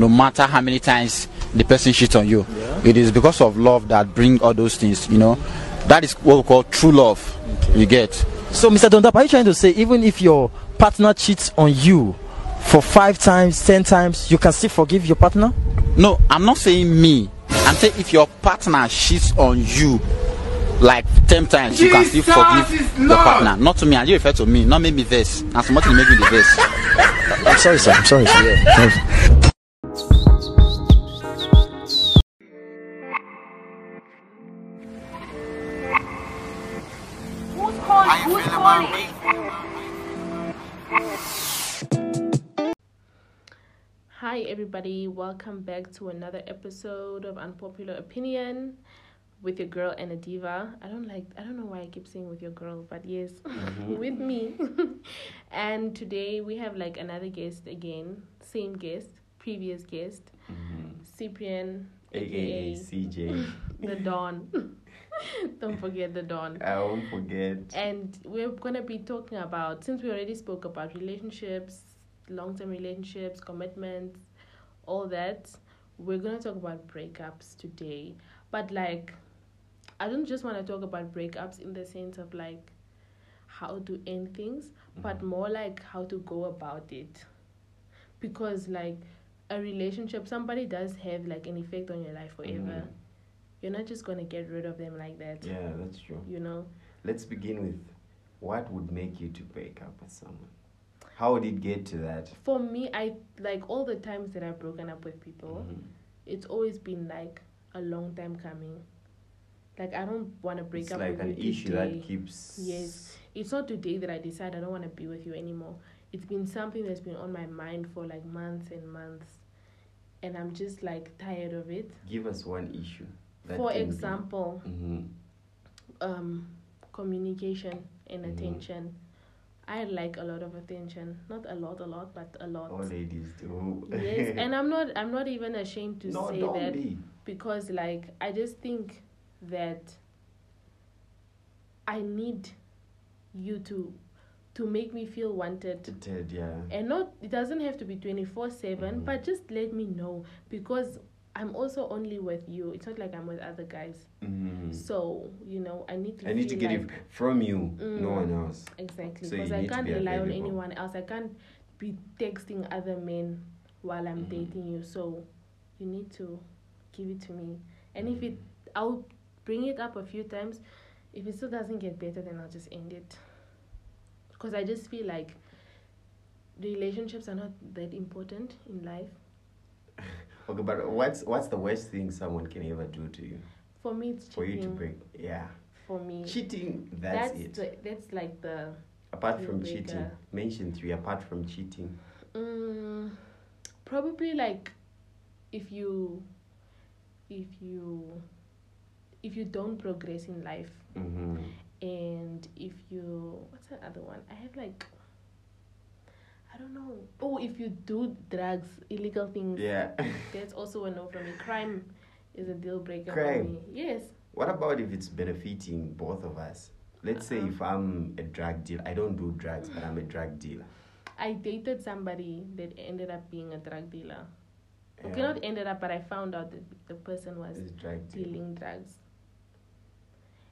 no matter how many times the person cheats on you. It is because of love that bring all those things, you know. That is what we call true love. You get. So, Mr. Dondap, are you trying to say even if your partner cheats on you for five times, ten times, you can still forgive your partner? No, I'm not saying me. I'm saying if your partner cheats on you like ten times, you can still forgive your partner. Not to me, and you refer to me, not make me verse. And somebody make me the verse. I'm sorry, sir. I'm sorry, sir. Yeah. Hi, everybody. Welcome back to another episode of Unpopular Opinion with your girl and a diva. I don't like, I don't know why I keep saying with your girl, but yes, mm-hmm. with me. and today we have like another guest again, same guest, previous guest, mm-hmm. Cyprian, AKA aka CJ. the Don. don't forget the Don. I won't forget. And we're gonna be talking about since we already spoke about relationships, long term relationships, commitments, all that. We're gonna talk about breakups today. But like I don't just wanna talk about breakups in the sense of like how to end things, but more like how to go about it. Because like a relationship somebody does have like an effect on your life forever. Mhm. You're not just gonna get rid of them like that. Yeah, that's true. You know? Let's begin with what would make you to break up with someone? How would it get to that? for me i like all the times that i've broken up with people Mhm. it's always been like a long time coming like i don't want to break up. It's up like with an issue today. that keeps. Yes. it's not today that i decide i don't want to be with you anymore it's been something that's been on my mind for like months and months and i'm just like tired of it Give us one issue. For example Mhm. um communication and Mhm. attention i like a lot of attention not a lot a lot but a lot All ladies do. yes and i'm not i'm not even ashamed to no, say that be. because like i just think that i need you to to make me feel wanted Ted, yeah. and not it doesn't have to be 24 7 Mhm. but just let me know because i'm also only with you it's not like i'm with other guys Mhm. so you know i need to I need to get like, it from you, no Mm. one else. exactly So because i can't rely on anyone else i can't be texting other men while i'm Mhm. dating you so you need to give it to me and if it Mm-hmm. i'll bring it up a few times if it still doesn't get better then i'll just end it because i just feel like relationships are not that important in life Okay, but what's what's the worst thing someone can ever do to you for me it's for you to cheating. break? Yeah, for me cheating. That's, it. the, that's like the apart from breaker. cheating, mention three. Apart from cheating. Mm, probably like if you if you if you don't progress in life Mm-hmm. and if you what's the other one i have like don't know oh if you do drugs illegal things Yeah. that's also a no for me crime is a deal breaker for Crime? me yes What about if it's benefiting both of us? Let's say Uh-uh. if I'm a drug dealer, I don't do drugs, but I'm a drug dealer. i dated somebody that ended up being a drug dealer okay not ended up but i found out that the person was It's drug dealer. dealing drugs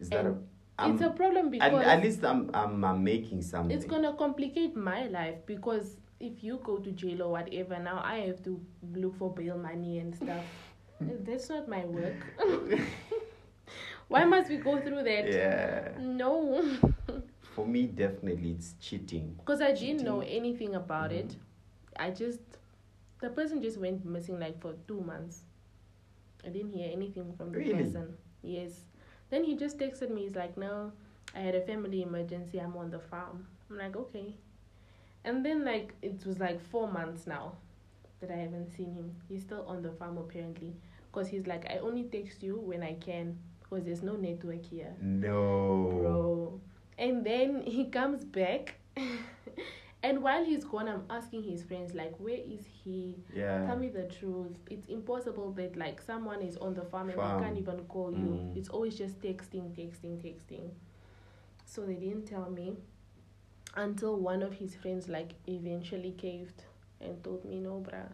Is that a, and I'm, it's a problem because at least I'm, I'm I'm making something. it's gonna complicate my life because if you go to jail or whatever now i have to look for bail money and stuff that's not my work why must we go through that Yeah. no For me, definitely it's cheating. because i didn't know anything about it Mhm. i just the person just went missing like for two months i didn't hear anything from the Really? person yes then he just texted me he's like no i had a family emergency i'm on the farm i'm like okay and then like it was like four months now that i haven't seen him he's still on the farm apparently because he's like i only text you when i can because there's no network here No. bro. And then he comes back, and while he's gone, I'm asking his friends like, "Where is he? Yeah. Tell me the truth. It's impossible that like someone is on the farm and Farm. they can't even call you. Mm. It's always just texting, texting, texting." So they didn't tell me until one of his friends like eventually caved and told me, "No, bruh,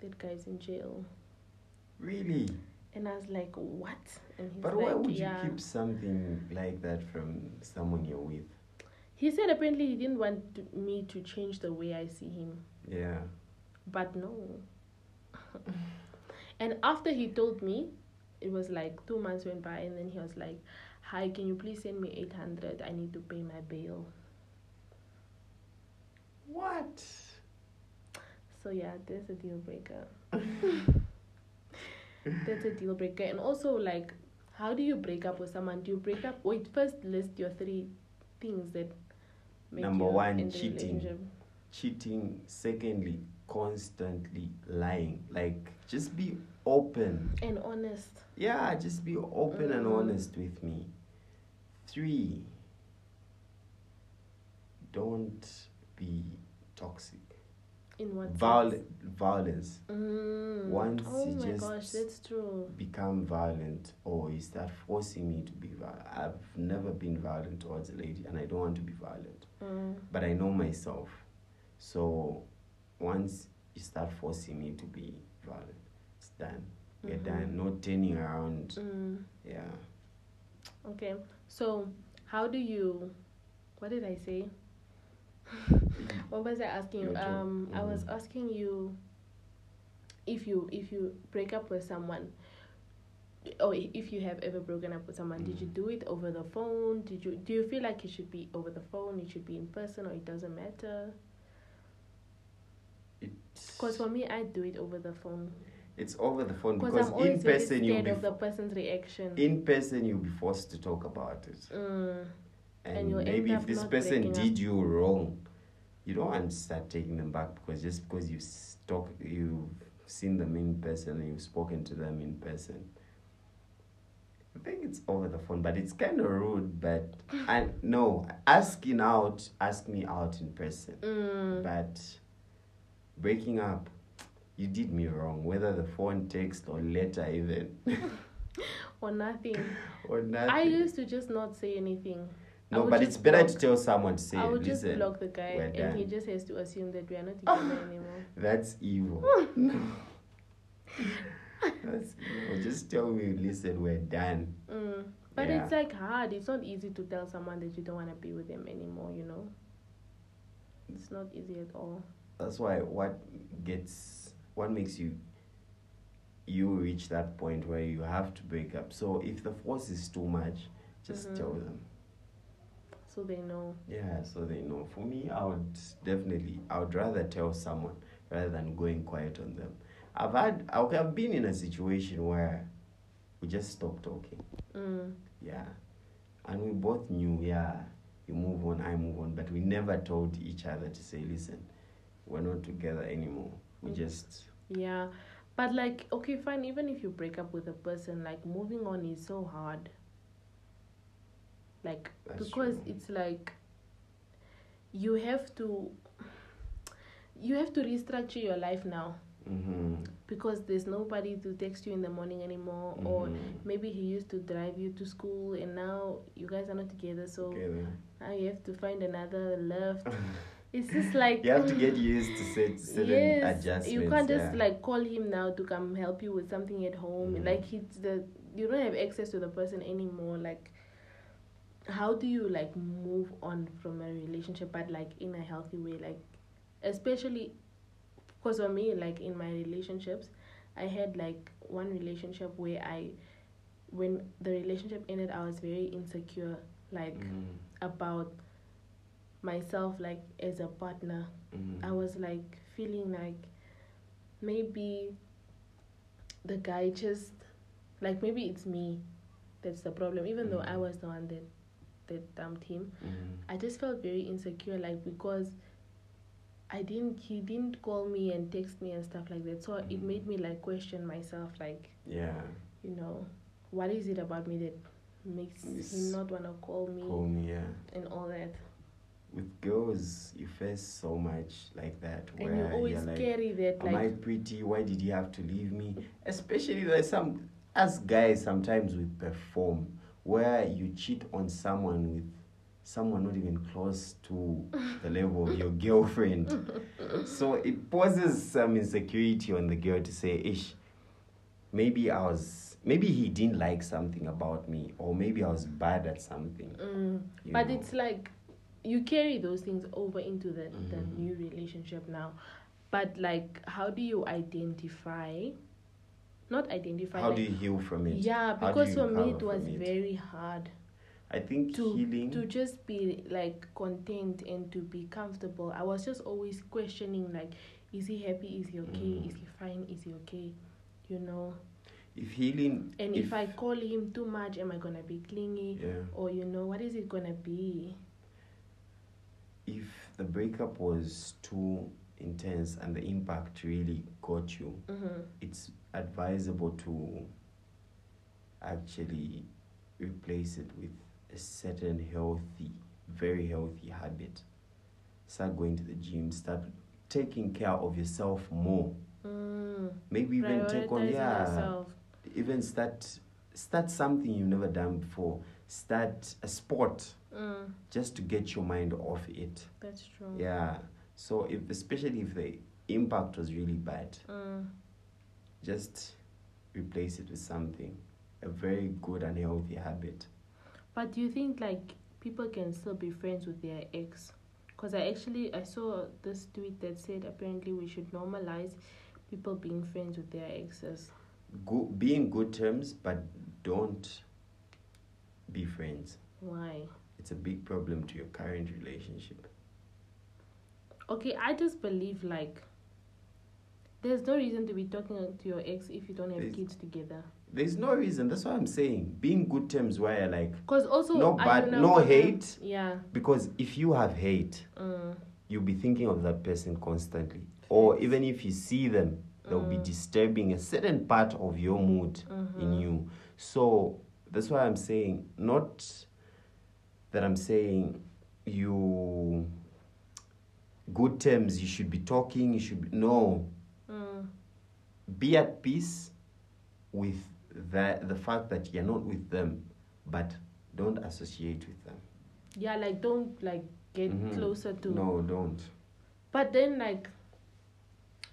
that guy's in jail. Really? And I was like, what? And he's But like, why would yeah. you keep something like that from someone you're with? He said apparently he didn't want to, me to change the way I see him. Yeah. But no. and after he told me, it was like two months went by, and then he was like, Hi, can you please send me 800? I need to pay my bail. What? So, yeah, there's a deal breaker. that's a deal breaker. And also, like, how do you break up with someone? Do you break up? Wait, first list your three things that Number one, in cheating. Cheating. Secondly, constantly lying. Like, just be open. And honest. Yeah, just be open and Mm. honest with me. Three, don't be toxic. In what Viol- sense? violence. Mm. Once oh you my just- gosh, that's true. Become violent or you start forcing me to be violent. I've never been violent towards a lady and I don't want to be violent. Mm. But I know myself. So once you start forcing me to be violent, it's done. We're Mhm. done. No turning around. Mm. Yeah. Okay, so how do you? What did I say? what was I asking you? Um, I was Mhm. asking you if you if you break up with someone. Or if you have ever broken up with someone, did you Mhm. do it over the phone? Did you do you feel like it should be over the phone? It should be in person, or it doesn't matter? Because for me, I do it over the phone. it's over the phone Because in person you'll be of the person's reaction. in person you'll be forced to talk about it. mm. And, And maybe if this person up. did you wrong, you don't want to start taking them back because just because you've talk, you've seen them in person and you've spoken to them in person. I think it's over the phone, but it's kind of rude. But I no asking out, ask me out in person. Mm. But breaking up, you did me wrong. Whether the phone, text, or letter, even or nothing. or nothing. I used to just not say anything. No, but it's better block. to tell someone to say, I would just block the guy, and he just has to assume that we are not together anymore. That's evil. That's evil. Just tell me, listen, we're done. Mm. But Yeah. it's like hard. It's not easy to tell someone that you don't want to be with them anymore. You know. It's not easy at all. That's why what gets, what makes you, you reach that point where you have to break up. So if the force is too much, just Mhm. tell them. So they know. Yeah, so they know. For me, I would definitely, I would rather tell someone rather than going quiet on them. I've had, I've been in a situation where we just stopped talking. Mm. Yeah. And we both knew, yeah, you move on, I move on, but we never told each other to say, listen, we're not together anymore. We Mm. just, Yeah, but like okay, fine. Even if you break up with a person, like moving on is so hard. Like That's because true. it's like you have to you have to restructure your life now mm-hmm, because there's nobody to text you in the morning anymore or mhm, maybe he used to drive you to school and now you guys are not together so together. now you have to find another love it's just like you have to get used to certain yes, adjustments. you can't just yeah. like call him now to come help you with something at home. Mhm. Like it's the you don't have access to the person anymore. Like how do you like move on from a relationship, but like in a healthy way? Like especially because for me, like in my relationships, I had like one relationship where I, when the relationship ended, I was very insecure, like Mhm, about myself, like as a partner. mhm. I was like feeling like maybe the guy just like maybe it's me that's the problem even though I was the one that that dumped him Mhm. I just felt very insecure like because I didn't he didn't call me and text me and stuff like that so it Mhm. made me like question myself like Yeah. you know what is it about me that makes Yes. him not want to call me Call me, yeah. and all that With girls, you face so much like that. and where you always you're like, carry that Am I pretty? Why did he have to leave me? Especially like some as guys sometimes we perform where you cheat on someone with someone not even close to the level of your girlfriend. so it poses some insecurity on the girl to say, Ish, maybe I was maybe he didn't like something about me, or maybe I was bad at something. Mm. But know. it's like you carry those things over into the, Mhm. the new relationship now. But like, how do you identify? Not identify. how like, do you heal from it? Yeah, because for me it was it? very hard I think to healing. to just be like content and to be comfortable. I was just always questioning like, is he happy? Is he okay? Mm. Is he fine? Is he okay? You know. if healing, And if, I call him too much, am I gonna be clingy? yeah, Or you know, what is it gonna be? if the breakup was too intense and the impact really got you, Mm-hmm. it's advisable to actually replace it with a certain healthy, very healthy habit. Start going to the gym, start taking care of yourself more. Mm. Maybe even take on yeah, yourself. even start start something you've never done before. Start a sport Mm, just to get your mind off it. that's true. Yeah. So if especially if the impact was really bad, Mm, just replace it with something a very good and healthy habit but do you think like people can still be friends with their ex? Because I actually I saw this tweet that said apparently we should normalize people being friends with their exes. Go, be in good terms but don't be friends Why? it's a big problem to your current relationship Okay, I just believe like there's no reason to be talking to your ex if you don't have There's- kids together. there's no reason that's what i'm saying being good terms where like Because also No bad- no hate. Yeah. because if you have hate Mm, you'll be thinking of that person constantly or even if you see them they'll be Mm. disturbing a certain part of your mood in mhm. you so that's why i'm saying not that i'm saying you good terms you should be talking you should be no. Mm, be at peace with the the fact that you're not with them but don't associate with them. Yeah, like don't like get Mhm. closer to no don't. But then, like,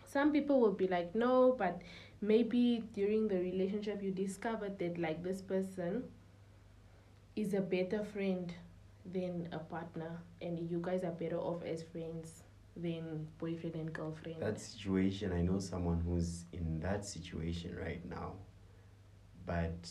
some people will be like, no, but maybe during the relationship you discovered that, like, this person is a better friend than a partner, and you guys are better off as friends than boyfriend and girlfriend. that situation i know someone who's in that situation right now but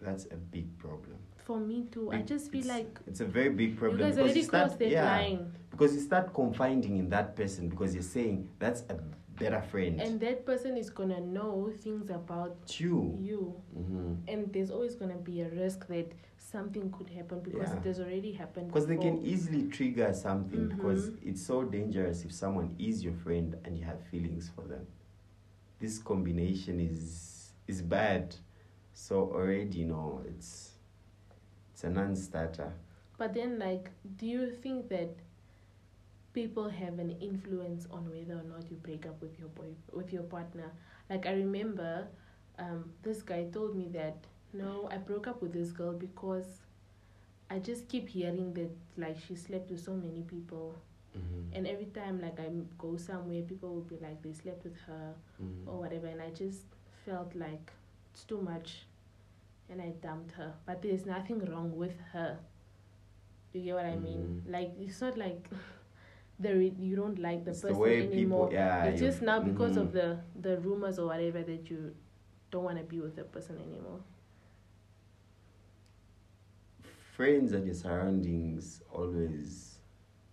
that's a big problem For me, too. I just feel like it's a very big problem you guys because already you start crossed that yeah line, because you start confiding in that person because you're saying that's a better friend. And that person is gonna know things about you. you. hmm and there's always going to be a risk that something could happen because Yeah. it has already happened because they can easily trigger something because Mhm. it's so dangerous if someone is your friend and you have feelings for them. This combination is is bad. So already you know it's it's a non-starter. But then like do you think that people have an influence on whether or not you break up with your boy with your partner like i remember um, this guy told me that no i broke up with this girl because i just keep hearing that like she slept with so many people Mhm. and every time like I go somewhere people will be like they slept with her Mhm. or whatever and I just felt like it's too much and I dumped her. But there's nothing wrong with her. You get what I mean? Mhm. Like it's not like the re- you don't like the It's the person way anymore. people- yeah, it's just now because of mhm. the the rumors or whatever that you don't want to be with the person anymore. friends and your surroundings always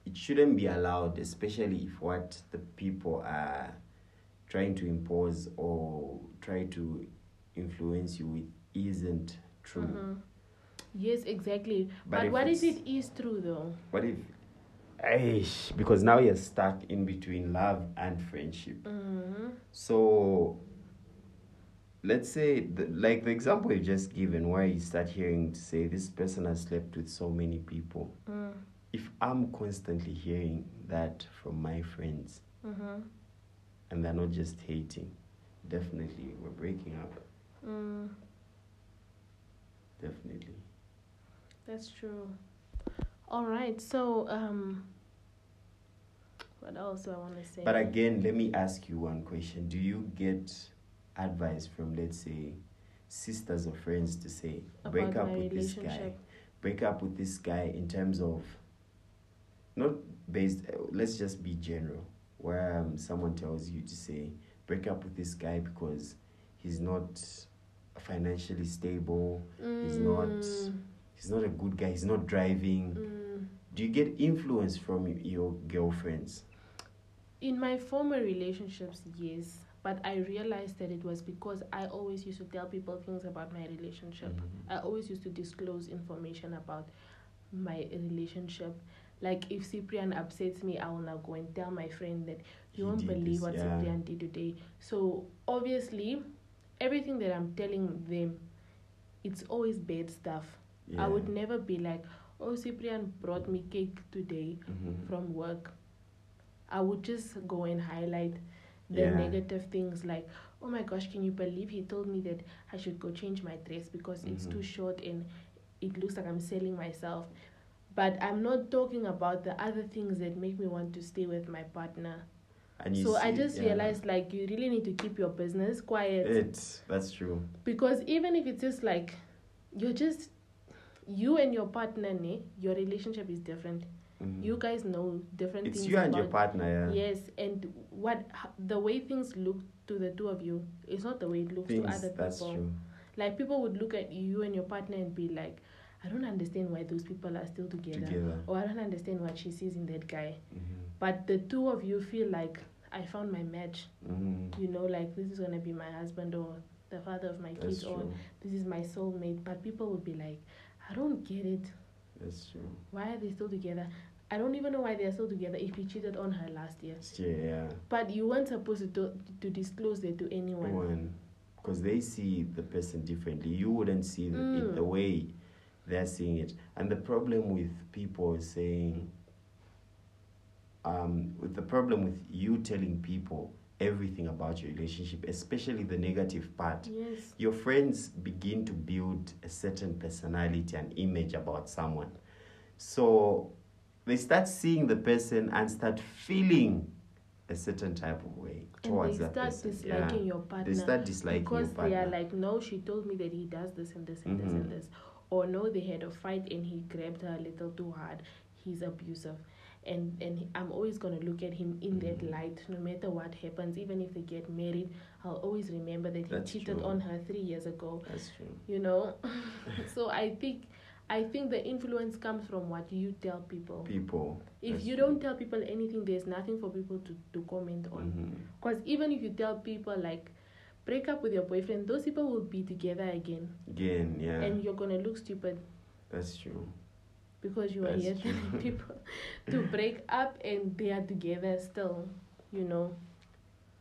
it shouldn't be allowed especially if what the people are trying to impose or try to influence you with isn't true Mhm. Yes, exactly. But But, what if it's- it is true though? what if Aish, because now you're stuck in between love and friendship Mm-hmm. so let's say the, like the example you just given where you start hearing to say this person has slept with so many people Mm. if I'm constantly hearing that from my friends Mm-hmm. and they're not just hating, definitely we're breaking up. Mm. Definitely. That's true. All right. So, um, what else do I want to say? But again, let me ask you one question. Do you get advice from, let's say, sisters or friends to say, break up with this guy? Break up with this guy in terms of, not based, let's just be general, where um, someone tells you to say, break up with this guy because he's not financially stable, he's not, Mm, he's not a good guy, he's not driving. mm. Do you get influence from your girlfriends? In my former relationships, yes. But I realized that it was because I always used to tell people things about my relationship. Mhm. I always used to disclose information about my relationship. Like if Cyprian upsets me, I will now go and tell my friend that you won't believe what yeah. Cyprian did today. So obviously, everything that I'm telling them, it's always bad stuff. I would never be like, oh, Cyprian brought me cake today Mhm. from work. I would just go and highlight the Yeah. negative things like, oh my gosh, can you believe he told me that I should go change my dress because it's Mhm. too short and it looks like I'm selling myself. But I'm not talking about the other things that make me want to stay with my partner. And you So I just yeah. realized like you really need to keep your business quiet it. That's true. because even if it's just like you're just you and your partner, ne, your relationship is different. Mhm. You guys know different It's things. you and your partner. Yeah. Yes, and what the way things look to the two of you is not the way it looks Things, to other that's people. true. Like people would look at you and your partner and be like, I don't understand why those people are still together. Together. Or I don't understand what she sees in that guy. Mhm. But the two of you feel like I found my match. Mhm. You know, like this is gonna be my husband or the father of my That's kids or this is my soulmate. But people would be like, I don't get it. That's true. Why are they still together? I don't even know why they're still together if he cheated on her last year. Yeah. But you weren't supposed to do, to disclose it to anyone. One, because they see the person differently. You wouldn't see Mm. it the way they're seeing it. And the problem with people saying, um, with the problem with you telling people everything about your relationship, especially the negative part, Yes. your friends begin to build a certain personality and image about someone. So they start seeing the person and start feeling a certain type of way towards and they that start person. disliking yeah. your partner. They start disliking because your partner. they are like, no, she told me that he does this and this and this and Mhm. this. Or no, they had a fight and he grabbed her a little too hard. He's abusive. And and I'm always gonna look at him in that Mhm. light, no matter what happens. Even if they get married, I'll always remember that he That's cheated true. on her three years ago. That's true. You know, so I think, I think the influence comes from what you tell people. People. If that's you true. don't tell people anything, there's nothing for people to, to comment on. Because even if you tell people like, break up with your boyfriend, those people will be together again, Again, yeah. and you're gonna look stupid that's true. Because you are That's here telling people to break up and they are together still. You know,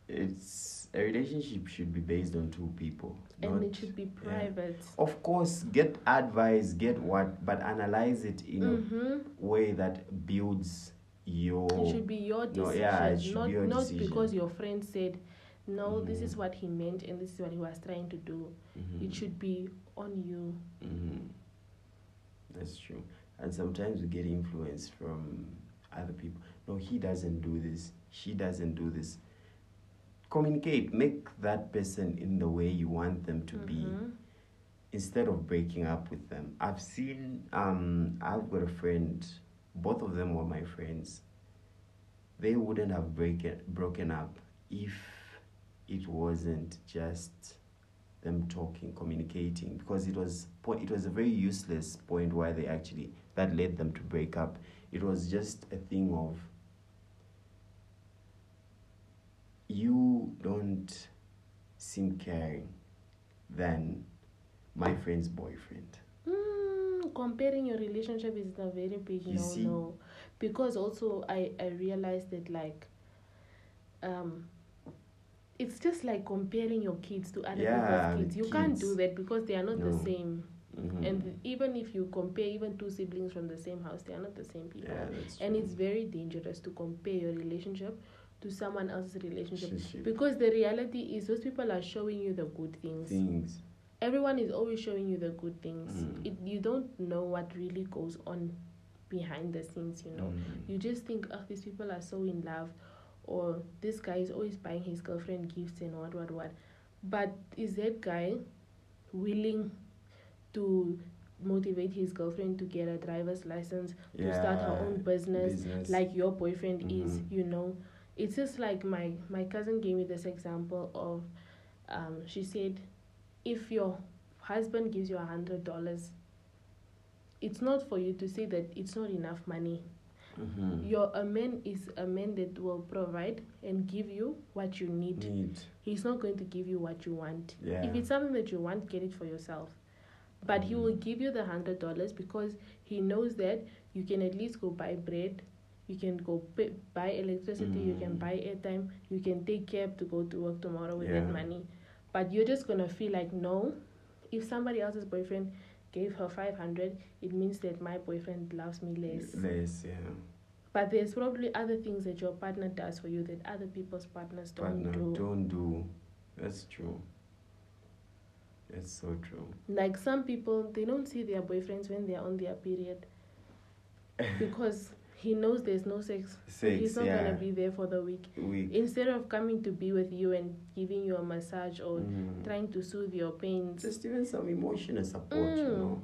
It's a relationship should be based on two people. and not- it should be yeah. private. Of course, get advice, get what, but analyze it in Mm-hmm. a way that builds your. It should be your No, decision, yeah, it should not be your not decision. because your friend said, no, this is Mhm. what he meant and this is what he was trying to do. Mhm. It should be on you. Mhm. That's true. And sometimes we get influence from other people. No, he doesn't do this. She doesn't do this. Communicate. Make that person in the way you want them to be Mhm. instead of breaking up with them. I've seen, um, I've got a friend, both of them were my friends. They wouldn't have break broken up if it wasn't just them talking, communicating, because it was po- it was a very useless point why they actually that led them to break up. It was just a thing of you don't seem caring than my friend's boyfriend. Mm, comparing your relationship is a very big You no see? no because also I I realized that like um it's just like comparing your kids to other Yeah, people's kids. You can't do that because they are not the same. Mhm. And even if you compare even two siblings from the same house, they are not the same people. yeah, and it's very dangerous to compare your relationship to someone else's relationship Relationship. because the reality is those people are showing you the good things things. everyone is always showing you the good things Mm. it, you don't know what really goes on behind the scenes, you know. Mm. You just think, oh, these people are so in love, or this guy is always buying his girlfriend gifts and what, what, what. But is that guy willing to motivate his girlfriend to get a driver's license, to start her own business, business. like your boyfriend is, Mhm. you know? It's just like my my cousin gave me this example of, um, she said, if your husband gives you a hundred dollars, it's not for you to say that it's not enough money Mhm. your a man is a man that will provide and give you what you need. need. He's not going to give you what you want. Yeah. If it's something that you want, get it for yourself. But he will Mm. give you the hundred dollars because he knows that you can at least go buy bread, you can go pay, buy electricity, you can Mm. buy airtime, you can take cab to go to work tomorrow with Yeah. that money. But you're just gonna feel like no. If somebody else's boyfriend gave her five hundred, it means that my boyfriend loves me less. Less, yeah. But there's probably other things that your partner does for you that other people's partners don't Partner, do. don't do. That's true. That's so true. Like some people, they don't see their boyfriends when they're on their period because he knows there's no sex. Sex, He's not yeah. gonna be there for the week. We. Instead of coming to be with you and giving you a massage or Mm. trying to soothe your pains, Just even some emotional support, you Mm. know.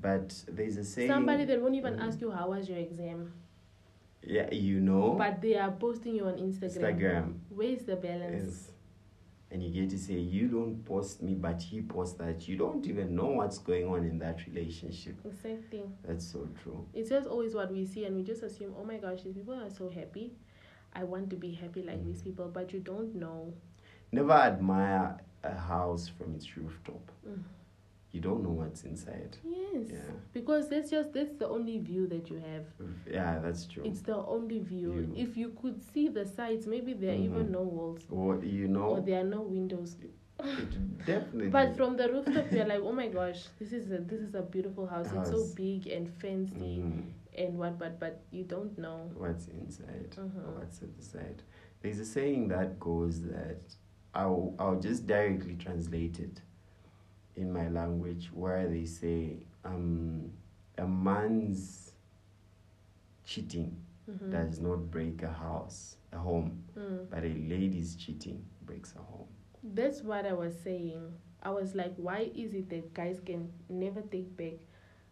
But there's a saying. somebody that won't even Mm. ask you how was your exam, Yeah, you know. but they are posting you on Instagram. Instagram. Where's the balance? Yes. And you get to say, you don't post me, but he posts that. You don't even know what's going on in that relationship. Exactly. That's so true. It's just always what we see, and we just assume, oh my gosh, these people are so happy. I want to be happy like these people, but you don't know. Never admire a house from its rooftop. Mm. You don't know what's inside. Yes, Yeah. because that's just that's the only view that you have. Yeah, that's true. It's the only view. View. If you could see the sides, maybe there are even Mhm. no walls or you know, or there are no windows. it definitely. But from the rooftop, you're like, oh my gosh, this is a this is a beautiful house. It's so big and fancy Mhm. and what, but but you don't know. what's inside, Mhm. what's at the side. There's a saying that goes that I'll I'll just directly translate it in my language where they say um a man's cheating Mhm. does not break a house, a home, Mm. but a lady's cheating breaks a home. That's what I was saying. I was like, why is it that guys can never take back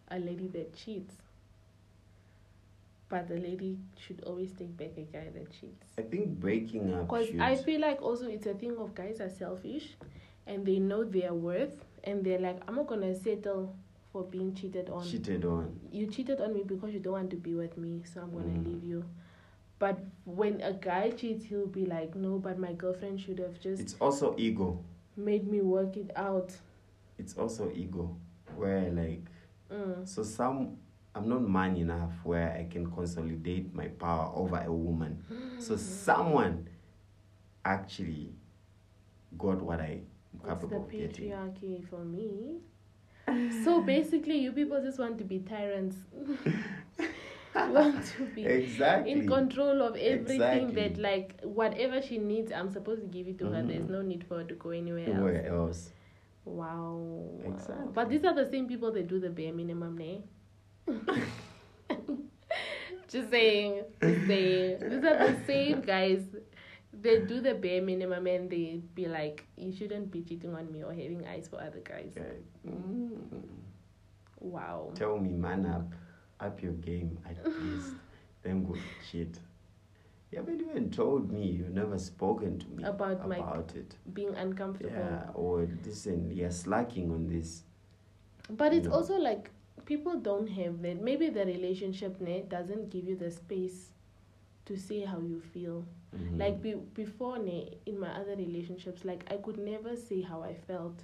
a lady that cheats? But the lady should always take back a guy that cheats. I think breaking up Because I feel like also it's a thing of guys are selfish and they know their worth and they're like, I'm not gonna settle for being cheated on. cheated on. You cheated on me because you don't want to be with me, so I'm gonna Mm. leave you. But when a guy cheats, he'll be like, No, but my girlfriend should have just It's also ego. made me work it out. It's also ego. Where like Mm. so some I'm not man enough where I can consolidate my power over a woman. So someone actually got what I It's the of getting. patriarchy for me. So basically, you people just want to be tyrants. want to be Exactly. in control of everything Exactly. that, like, whatever she needs, I'm supposed to give it to her. Mm-hmm. There's no need for her to go anywhere else. Where else? Wow. Exactly. But these are the same people that do the bare minimum, ne? just saying. Just saying. These are the same guys. They do the bare minimum and they be like, you shouldn't be cheating on me or having eyes for other guys. Mm. Wow. Tell me, man up, up your game at least. Then go cheat. You haven't even told me. You've never spoken to me About my- about it. Being uncomfortable. Yeah. Or listen, you're slacking on this. But it's No. also like people don't have that. Maybe the relationship ne, doesn't give you the space to say how you feel. Mhm. Like be, before ne, in my other relationships, like I could never say how I felt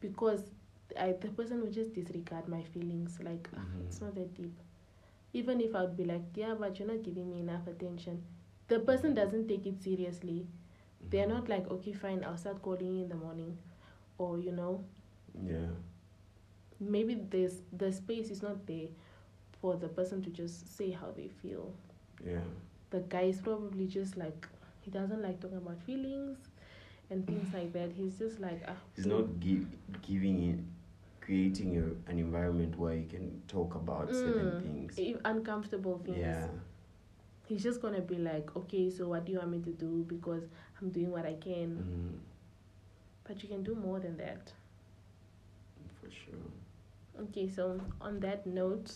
because I the person would just disregard my feelings. Like "Ah, Mhm. it's not that deep. Even if I would be like, yeah, but you're not giving me enough attention. The person doesn't take it seriously. They're Mm-hmm. not like, okay, fine, I'll start calling you in the morning, or you know, Yeah. maybe there's the space is not there for the person to just say how they feel. Yeah. The guy is probably just like he doesn't like talking about feelings and things like that. He's just like ah, He's not gi- giving it creating a, an environment where you can talk about certain Mm, things. if uncomfortable things. Yeah. He's just gonna be like, okay, so what do you want me to do? Because I'm doing what I can. Mm, But you can do more than that. for sure. Okay, so on that note,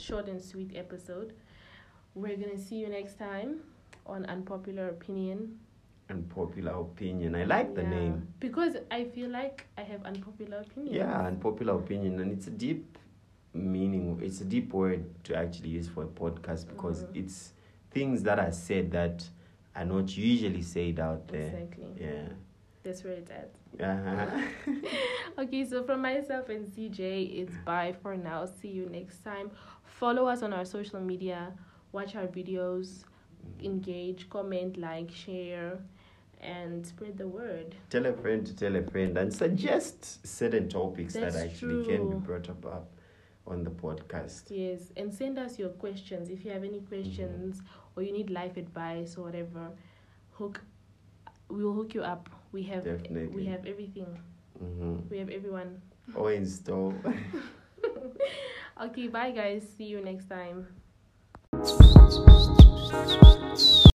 short and sweet episode. We're gonna see you next time on Unpopular Opinion. Unpopular opinion. I like the Yeah. name. Because I feel like I have unpopular opinion. Yeah, unpopular opinion, and it's a deep meaning. It's a deep word to actually use for a podcast because Mhm. it's things that are said that are not usually said out there. Exactly. Yeah. That's where it's at. Uh-huh. Okay, so from myself and CJ, it's bye for now. See you next time. Follow us on our social media, watch our videos, engage, comment, like, share, and spread the word. tell a friend to tell a friend and suggest certain topics that That's actually can be brought up, up on the podcast. Yes, and send us your questions if you have any questions or you need life advice or whatever. Hook, we will hook you up. We have we have everything. hmm We have everyone. Or install. Okay, bye guys. See you next time. スパッツパッツパッツパッツ。